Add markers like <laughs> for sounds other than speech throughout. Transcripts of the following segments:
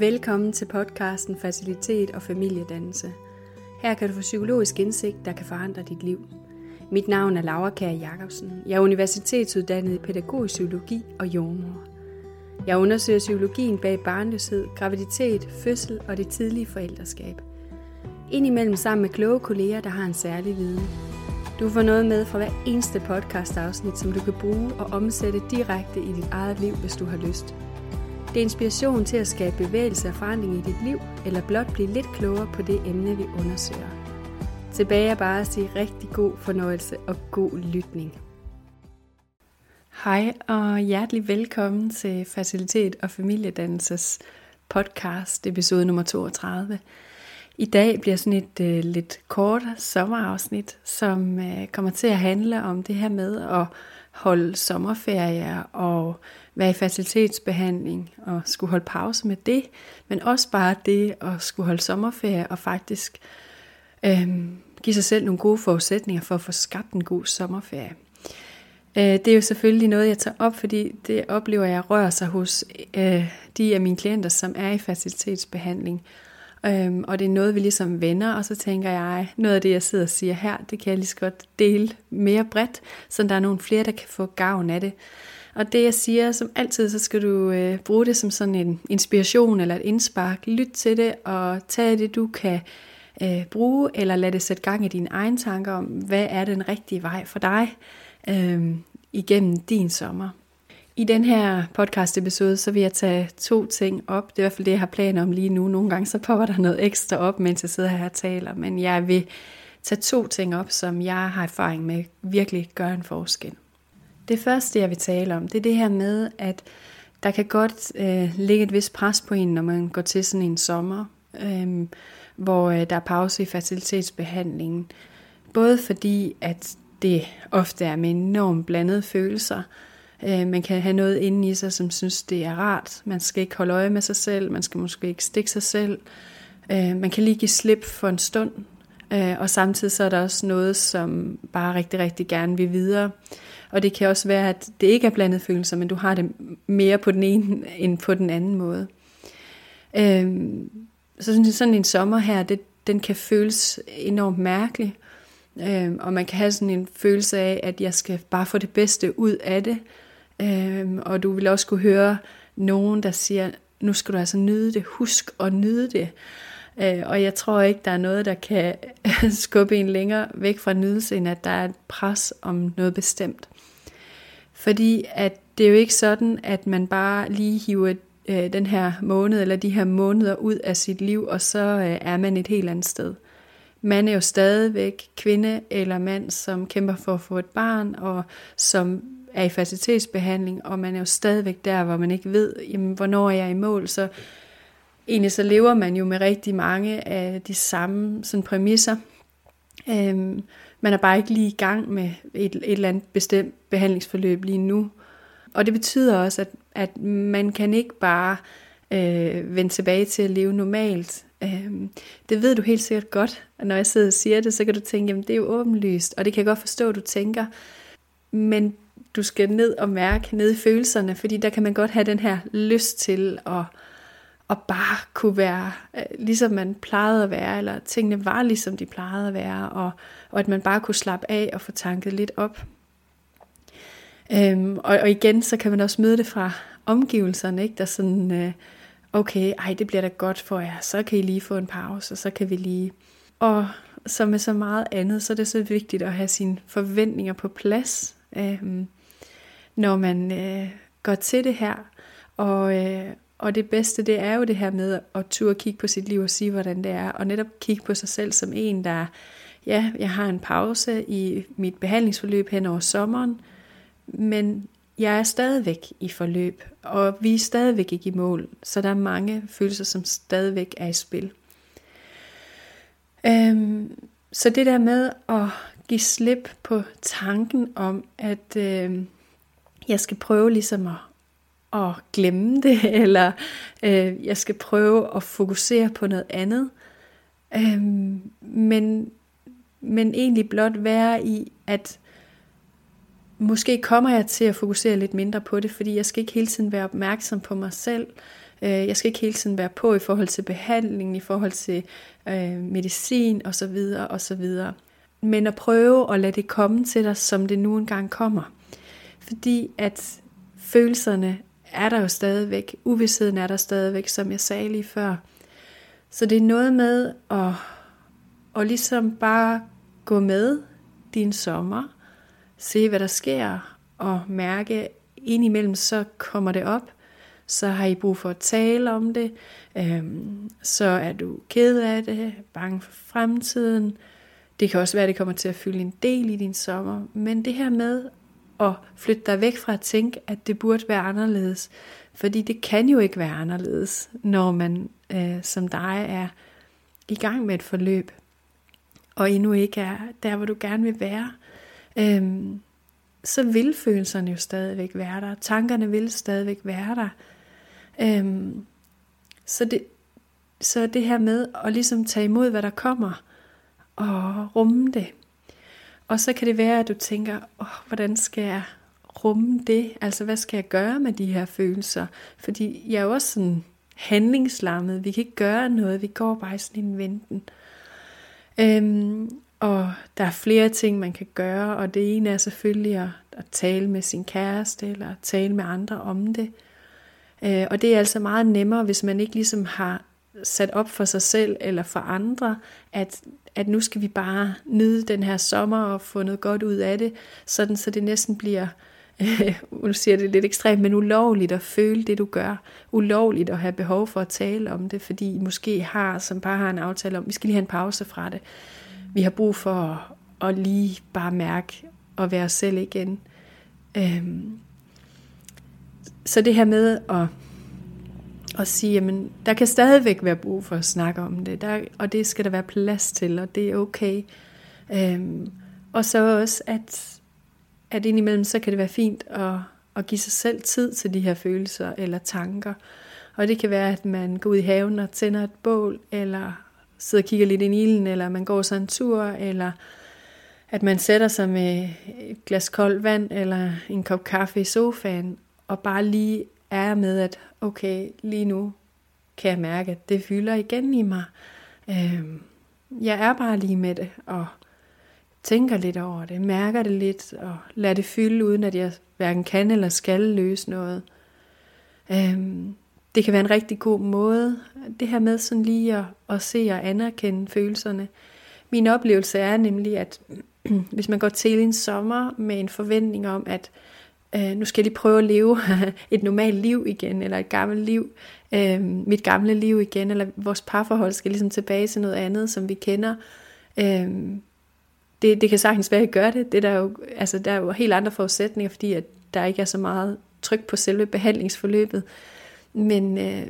Velkommen til podcasten Facilitet og Familiedannelse. Her kan du få psykologisk indsigt, der kan forandre dit liv. Mit navn er Laura Kær Jacobsen. Jeg er universitetsuddannet i pædagogisk psykologi og jordmor. Jeg undersøger psykologien bag barnløshed, graviditet, fødsel og det tidlige forældreskab. Indimellem sammen med kloge kolleger, der har en særlig viden. Du får noget med fra hver eneste podcast-afsnit, som du kan bruge og omsætte direkte i dit eget liv, hvis du har lyst. Det er inspiration til at skabe bevægelse og forandring i dit liv, eller blot blive lidt klogere på det emne, vi undersøger. Tilbage er bare at sige rigtig god fornøjelse og god lytning. Hej og hjertelig velkommen til Facilitet og Familiedannelses podcast, episode nummer 32. I dag bliver sådan et uh, lidt kort sommerafsnit, som uh, kommer til at handle om det her med at holde sommerferie og være i facilitetsbehandling og skulle holde pause med det, men også bare det at skulle holde sommerferie og faktisk øhm, give sig selv nogle gode forudsætninger for at få skabt en god sommerferie. Øh, det er jo selvfølgelig noget, jeg tager op, fordi det oplever jeg rører sig hos øh, de af mine klienter, som er i facilitetsbehandling. Øhm, og det er noget, vi ligesom vender, og så tænker jeg, noget af det, jeg sidder og siger her, det kan jeg lige så godt dele mere bredt, så der er nogle flere, der kan få gavn af det. Og det jeg siger, som altid, så skal du øh, bruge det som sådan en inspiration eller et indspark. Lyt til det og tag det, du kan øh, bruge, eller lad det sætte gang i dine egne tanker om, hvad er den rigtige vej for dig øh, igennem din sommer. I den her podcast episode, så vil jeg tage to ting op. Det er i hvert fald det, jeg har planer om lige nu. Nogle gange så popper der noget ekstra op, mens jeg sidder her og taler. Men jeg vil tage to ting op, som jeg har erfaring med virkelig gør en forskel. Det første, jeg vil tale om, det er det her med, at der kan godt øh, ligge et vis pres på en, når man går til sådan en sommer, øh, hvor øh, der er pause i facilitetsbehandlingen. Både fordi, at det ofte er med enormt blandede følelser. Øh, man kan have noget inde i sig, som synes, det er rart. Man skal ikke holde øje med sig selv, man skal måske ikke stikke sig selv. Øh, man kan lige give slip for en stund, øh, og samtidig så er der også noget, som bare rigtig, rigtig gerne vil videre. Og det kan også være, at det ikke er blandet følelser, men du har det mere på den ene end på den anden måde. Øhm, så synes jeg, sådan en sommer her, det, den kan føles enormt mærkelig. Øhm, og man kan have sådan en følelse af, at jeg skal bare få det bedste ud af det. Øhm, og du vil også kunne høre nogen, der siger, nu skal du altså nyde det, husk at nyde det. Øh, og jeg tror ikke, der er noget, der kan <laughs> skubbe en længere væk fra nydelse, end at der er et pres om noget bestemt. Fordi at det er jo ikke sådan, at man bare lige hiver øh, den her måned eller de her måneder ud af sit liv, og så øh, er man et helt andet sted. Man er jo stadigvæk kvinde eller mand, som kæmper for at få et barn, og som er i facilitetsbehandling, og man er jo stadigvæk der, hvor man ikke ved, jamen, hvornår er jeg i mål. Så egentlig så lever man jo med rigtig mange af de samme sådan præmisser. Øhm, man er bare ikke lige i gang med et, et eller andet bestemt behandlingsforløb lige nu. Og det betyder også, at, at man kan ikke bare øh, vende tilbage til at leve normalt. Øhm, det ved du helt sikkert godt, og når jeg sidder og siger det, så kan du tænke, jamen det er jo åbenlyst, og det kan jeg godt forstå, at du tænker. Men du skal ned og mærke ned i følelserne, fordi der kan man godt have den her lyst til at og bare kunne være, øh, ligesom man plejede at være, eller tingene var ligesom de plejede at være, og, og at man bare kunne slappe af og få tanket lidt op. Øhm, og, og igen, så kan man også møde det fra omgivelserne, ikke? der sådan, øh, okay, ej, det bliver da godt for jer, så kan I lige få en pause, og så kan vi lige... Og som med så meget andet, så er det så vigtigt at have sine forventninger på plads, øh, når man øh, går til det her, og, øh, og det bedste, det er jo det her med at turde kigge på sit liv og sige, hvordan det er. Og netop kigge på sig selv som en, der, ja, jeg har en pause i mit behandlingsforløb hen over sommeren, men jeg er stadigvæk i forløb, og vi er stadigvæk ikke i mål. Så der er mange følelser, som stadigvæk er i spil. Øhm, så det der med at give slip på tanken om, at øhm, jeg skal prøve ligesom at at glemme det, <laughs> eller øh, jeg skal prøve at fokusere på noget andet. Øh, men, men egentlig blot være i, at måske kommer jeg til at fokusere lidt mindre på det, fordi jeg skal ikke hele tiden være opmærksom på mig selv. Øh, jeg skal ikke hele tiden være på i forhold til behandling, i forhold til øh, medicin osv. osv. Men at prøve at lade det komme til dig, som det nu engang kommer. Fordi at følelserne er der jo stadigvæk. Uvidsheden er der stadigvæk, som jeg sagde lige før. Så det er noget med at, at ligesom bare gå med din sommer, se hvad der sker, og mærke indimellem, så kommer det op, så har I brug for at tale om det, øhm, så er du ked af det, bange for fremtiden. Det kan også være, at det kommer til at fylde en del i din sommer, men det her med at flytte dig væk fra at tænke, at det burde være anderledes, fordi det kan jo ikke være anderledes, når man øh, som dig er i gang med et forløb, og endnu ikke er der, hvor du gerne vil være. Øhm, så vil følelserne jo stadigvæk være der. Tankerne vil stadigvæk være der. Øhm, så, det, så det her med at ligesom tage imod, hvad der kommer, og rumme det. Og så kan det være, at du tænker, oh, hvordan skal jeg rumme det? Altså, hvad skal jeg gøre med de her følelser? Fordi jeg er jo også sådan handlingslammet. Vi kan ikke gøre noget. Vi går bare i sådan en venten. Øhm, og der er flere ting, man kan gøre, og det ene er selvfølgelig at, at tale med sin kæreste, eller tale med andre om det. Øh, og det er altså meget nemmere, hvis man ikke ligesom har sat op for sig selv eller for andre, at, at nu skal vi bare nyde den her sommer og få noget godt ud af det, sådan så det næsten bliver, øh, nu siger det lidt ekstremt, men ulovligt at føle det, du gør. Ulovligt at have behov for at tale om det, fordi I måske har, som bare har en aftale om, vi skal lige have en pause fra det vi har brug for at lige bare mærke og være os selv igen. Øhm, så det her med at, at sige, jamen, der kan stadigvæk være brug for at snakke om det, der, og det skal der være plads til, og det er okay. Øhm, og så også, at, at indimellem, så kan det være fint at, at give sig selv tid til de her følelser eller tanker. Og det kan være, at man går ud i haven og tænder et bål, eller sidder og kigger lidt ind i ilden, eller man går sig en tur, eller at man sætter sig med et glas koldt vand, eller en kop kaffe i sofaen, og bare lige er med, at okay, lige nu kan jeg mærke, at det fylder igen i mig. Øhm, jeg er bare lige med det, og tænker lidt over det, mærker det lidt, og lader det fylde, uden at jeg hverken kan eller skal løse noget. Øhm, det kan være en rigtig god måde, det her med sådan lige at, at se og anerkende følelserne. Min oplevelse er nemlig, at <clears throat> hvis man går til en sommer med en forventning om, at øh, nu skal jeg lige prøve at leve <laughs> et normalt liv igen, eller et gammelt liv, øh, mit gamle liv igen, eller vores parforhold skal ligesom tilbage til noget andet, som vi kender. Øh, det, det kan sagtens være, at jeg gør det. det der, er jo, altså, der er jo helt andre forudsætninger, fordi at der ikke er så meget tryk på selve behandlingsforløbet. Men, øh,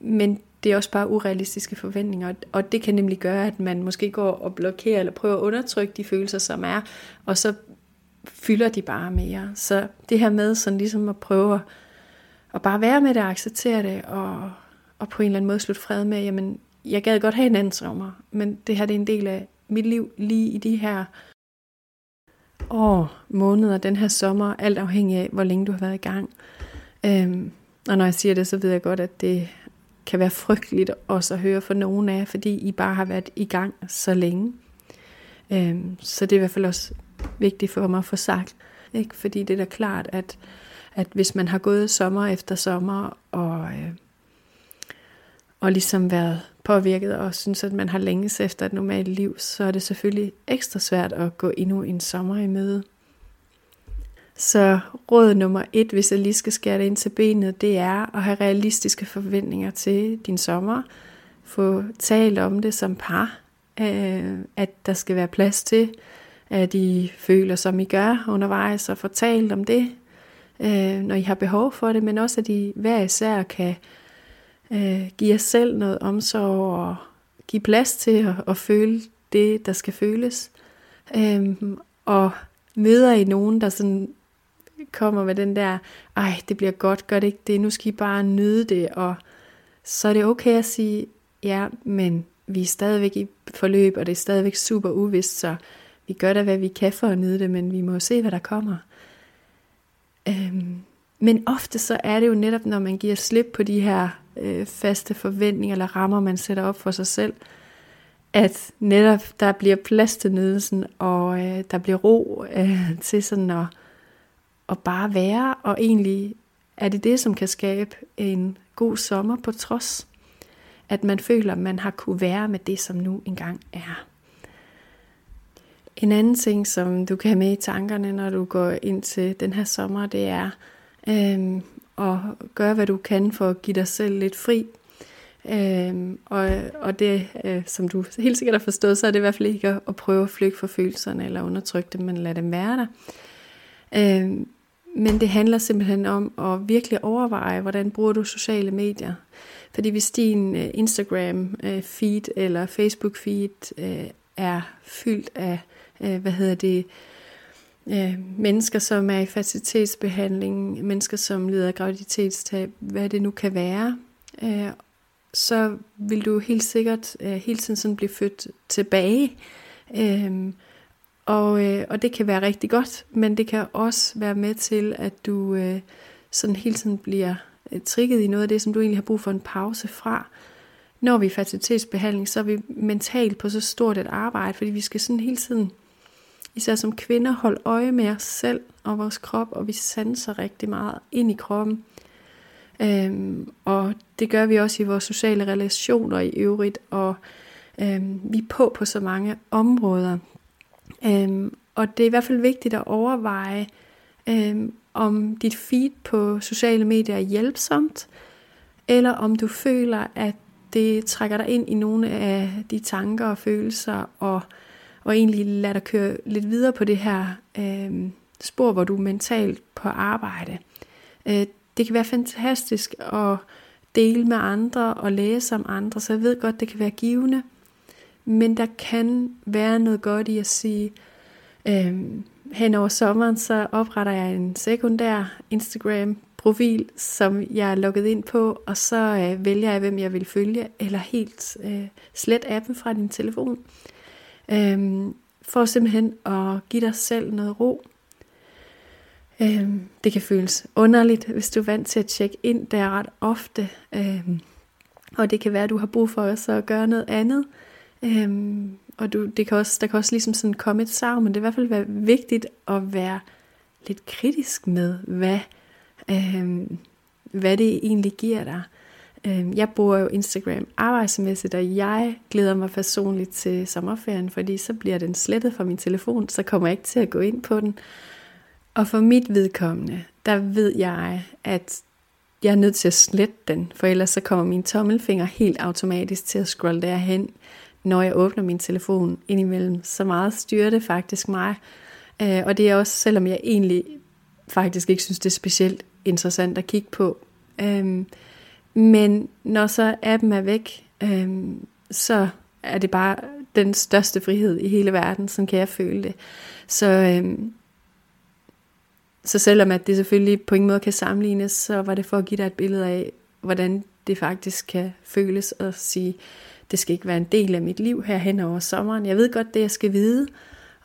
men det er også bare urealistiske forventninger, og det kan nemlig gøre, at man måske går og blokerer eller prøver at undertrykke de følelser, som er, og så fylder de bare mere. Så det her med sådan ligesom at prøve at bare være med det acceptere det, og, og på en eller anden måde slutte fred med, jamen, jeg gad godt have en anden sommer, men det her det er en del af mit liv lige i de her år, måneder, den her sommer, alt afhængig af, hvor længe du har været i gang. Øhm, og når jeg siger det, så ved jeg godt, at det kan være frygteligt også at høre fra nogen af fordi I bare har været i gang så længe. Øhm, så det er i hvert fald også vigtigt for mig at få sagt. Ikke? Fordi det er da klart, at, at hvis man har gået sommer efter sommer, og, øh, og ligesom været påvirket, og synes, at man har længes efter et normalt liv, så er det selvfølgelig ekstra svært at gå endnu en sommer i møde. Så råd nummer et, hvis jeg lige skal skære det ind til benet, det er at have realistiske forventninger til din sommer. Få talt om det som par, øh, at der skal være plads til, at I føler, som I gør undervejs, og får talt om det, øh, når I har behov for det, men også at I hver især kan øh, give jer selv noget omsorg og give plads til at, at føle det, der skal føles. Øhm, og møder I nogen, der sådan kommer med den der, ej, det bliver godt, gør det ikke det, nu skal I bare nyde det, og så er det okay at sige, ja, men vi er stadigvæk i forløb, og det er stadigvæk super uvist, så vi gør da, hvad vi kan for at nyde det, men vi må se, hvad der kommer. Øhm, men ofte så er det jo netop, når man giver slip på de her øh, faste forventninger eller rammer, man sætter op for sig selv, at netop der bliver plads til nydelsen, og øh, der bliver ro øh, <laughs> til sådan at, at bare være, og egentlig er det det, som kan skabe en god sommer på trods, at man føler, at man har kunne være med det, som nu engang er. En anden ting, som du kan have med i tankerne, når du går ind til den her sommer, det er øhm, at gøre, hvad du kan for at give dig selv lidt fri. Øhm, og, og det, øh, som du helt sikkert har forstået, så er det i hvert fald ikke at, at prøve at flygte for følelserne eller undertrykke dem, men lade dem være der. Øhm, men det handler simpelthen om at virkelig overveje, hvordan bruger du sociale medier. Fordi hvis din øh, Instagram øh, feed eller Facebook feed øh, er fyldt af øh, hvad hedder det, øh, mennesker, som er i fertilitetsbehandling, mennesker, som lider af graviditetstab, hvad det nu kan være, øh, så vil du helt sikkert øh, hele tiden sådan blive født tilbage. Øh, og, øh, og det kan være rigtig godt, men det kan også være med til, at du øh, sådan hele tiden bliver øh, trigget i noget af det, som du egentlig har brug for en pause fra. Når vi er fertilitetsbehandling, så er vi mentalt på så stort et arbejde, fordi vi skal sådan hele tiden især som kvinder, holde øje med os selv og vores krop, og vi sanser rigtig meget ind i kroppen. Øhm, og det gør vi også i vores sociale relationer i øvrigt, og øhm, vi er på på så mange områder. Øhm, og det er i hvert fald vigtigt at overveje, øhm, om dit feed på sociale medier er hjælpsomt, eller om du føler, at det trækker dig ind i nogle af de tanker og følelser og og egentlig lade dig køre lidt videre på det her øh, spor, hvor du er mentalt på arbejde. Øh, det kan være fantastisk at dele med andre og læse om andre, så jeg ved godt, det kan være givende. Men der kan være noget godt i at sige, øh, hen over sommeren, så opretter jeg en sekundær Instagram profil, som jeg er logget ind på, og så øh, vælger jeg, hvem jeg vil følge, eller helt øh, slet appen fra din telefon. Øhm, for simpelthen at give dig selv noget ro. Øhm, det kan føles underligt, hvis du er vant til at tjekke ind der ret ofte. Øhm, og det kan være, at du har brug for også at gøre noget andet. Øhm, og du, det kan også, der kan også ligesom sådan komme et savn, men det er i hvert fald være vigtigt at være lidt kritisk med, hvad, øh, hvad det egentlig giver dig. Øh, jeg bruger jo Instagram arbejdsmæssigt, og jeg glæder mig personligt til sommerferien, fordi så bliver den slettet fra min telefon, så kommer jeg ikke til at gå ind på den. Og for mit vedkommende, der ved jeg, at jeg er nødt til at slette den, for ellers så kommer min tommelfinger helt automatisk til at scrolle derhen, når jeg åbner min telefon indimellem. Så meget styrer det faktisk mig. Øh, og det er også, selvom jeg egentlig faktisk ikke synes, det er specielt interessant at kigge på. Øhm, men når så appen er væk, øhm, så er det bare den største frihed i hele verden, som kan jeg føle det. Så, øhm, så selvom at det selvfølgelig på ingen måde kan sammenlignes, så var det for at give dig et billede af, hvordan det faktisk kan føles at sige, det skal ikke være en del af mit liv her hen over sommeren. Jeg ved godt det, jeg skal vide,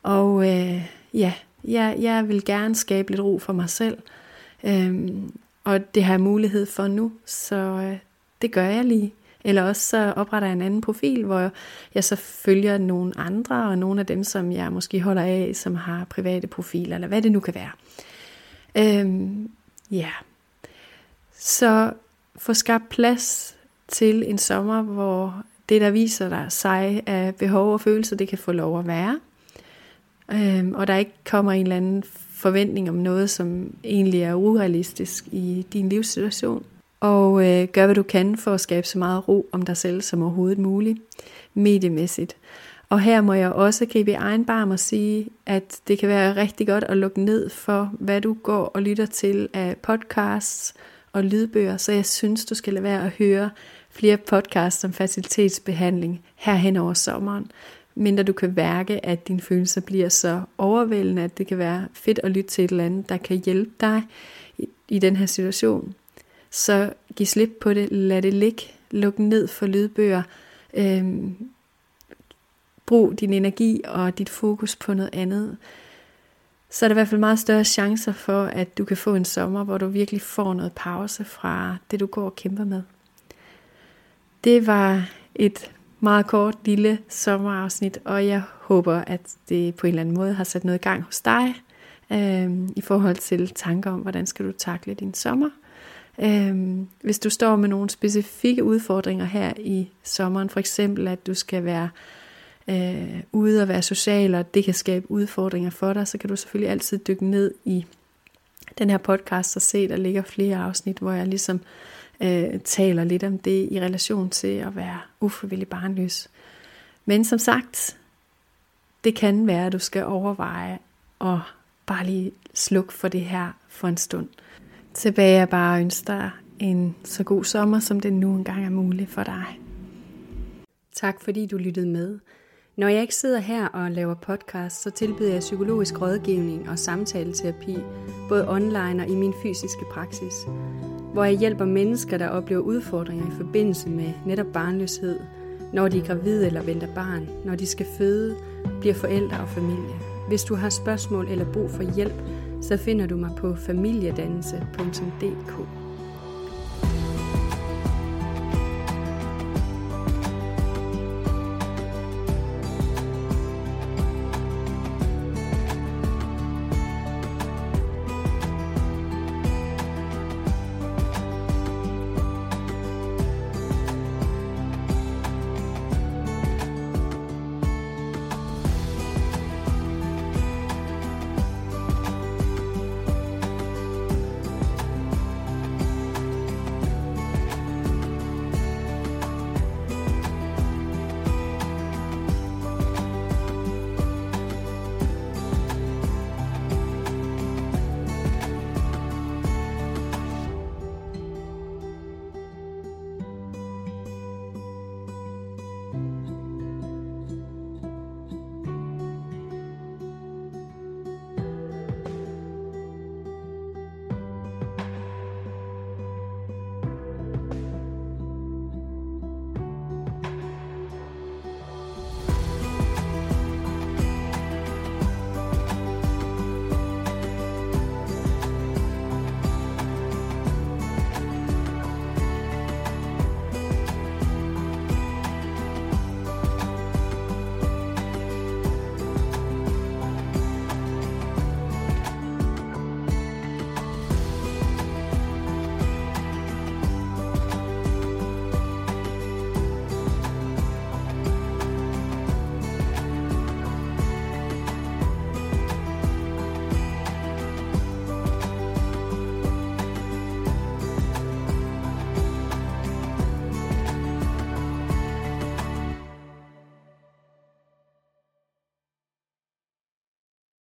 og øh, ja, jeg, jeg vil gerne skabe lidt ro for mig selv. Øhm, og det har jeg mulighed for nu, så øh, det gør jeg lige. Eller også så opretter jeg en anden profil, hvor jeg så følger nogle andre, og nogle af dem, som jeg måske holder af, som har private profiler, eller hvad det nu kan være. Øhm, ja. Yeah. Så få skabt plads til en sommer, hvor det, der viser dig sig af behov og følelser, det kan få lov at være. Øhm, og der ikke kommer en eller anden forventning om noget, som egentlig er urealistisk i din livssituation. Og øh, gør, hvad du kan for at skabe så meget ro om dig selv som overhovedet muligt, mediemæssigt. Og her må jeg også gribe i egen barm og sige, at det kan være rigtig godt at lukke ned for, hvad du går og lytter til af podcasts og lydbøger. Så jeg synes, du skal lade være at høre flere podcasts om facilitetsbehandling her hen over sommeren mindre du kan værke, at dine følelser bliver så overvældende, at det kan være fedt at lytte til et eller andet, der kan hjælpe dig i, i den her situation. Så giv slip på det, lad det ligge, luk ned for lydbøger, øhm, brug din energi og dit fokus på noget andet. Så er der i hvert fald meget større chancer for, at du kan få en sommer, hvor du virkelig får noget pause fra det, du går og kæmper med. Det var et meget kort lille sommerafsnit, og jeg håber, at det på en eller anden måde har sat noget i gang hos dig øh, i forhold til tanker om, hvordan skal du takle din sommer. Øh, hvis du står med nogle specifikke udfordringer her i sommeren, for eksempel at du skal være øh, ude og være social, og det kan skabe udfordringer for dig, så kan du selvfølgelig altid dykke ned i den her podcast og se, der ligger flere afsnit, hvor jeg ligesom øh, taler lidt om det i relation til at være ufrivillig barnløs. Men som sagt, det kan være, at du skal overveje at bare lige slukke for det her for en stund. Tilbage er bare at ønske dig en så god sommer, som det nu engang er muligt for dig. Tak fordi du lyttede med. Når jeg ikke sidder her og laver podcast, så tilbyder jeg psykologisk rådgivning og samtaleterapi, både online og i min fysiske praksis, hvor jeg hjælper mennesker, der oplever udfordringer i forbindelse med netop barnløshed, når de er gravide eller venter barn, når de skal føde, bliver forældre og familie. Hvis du har spørgsmål eller brug for hjælp, så finder du mig på familiedannelse.dk.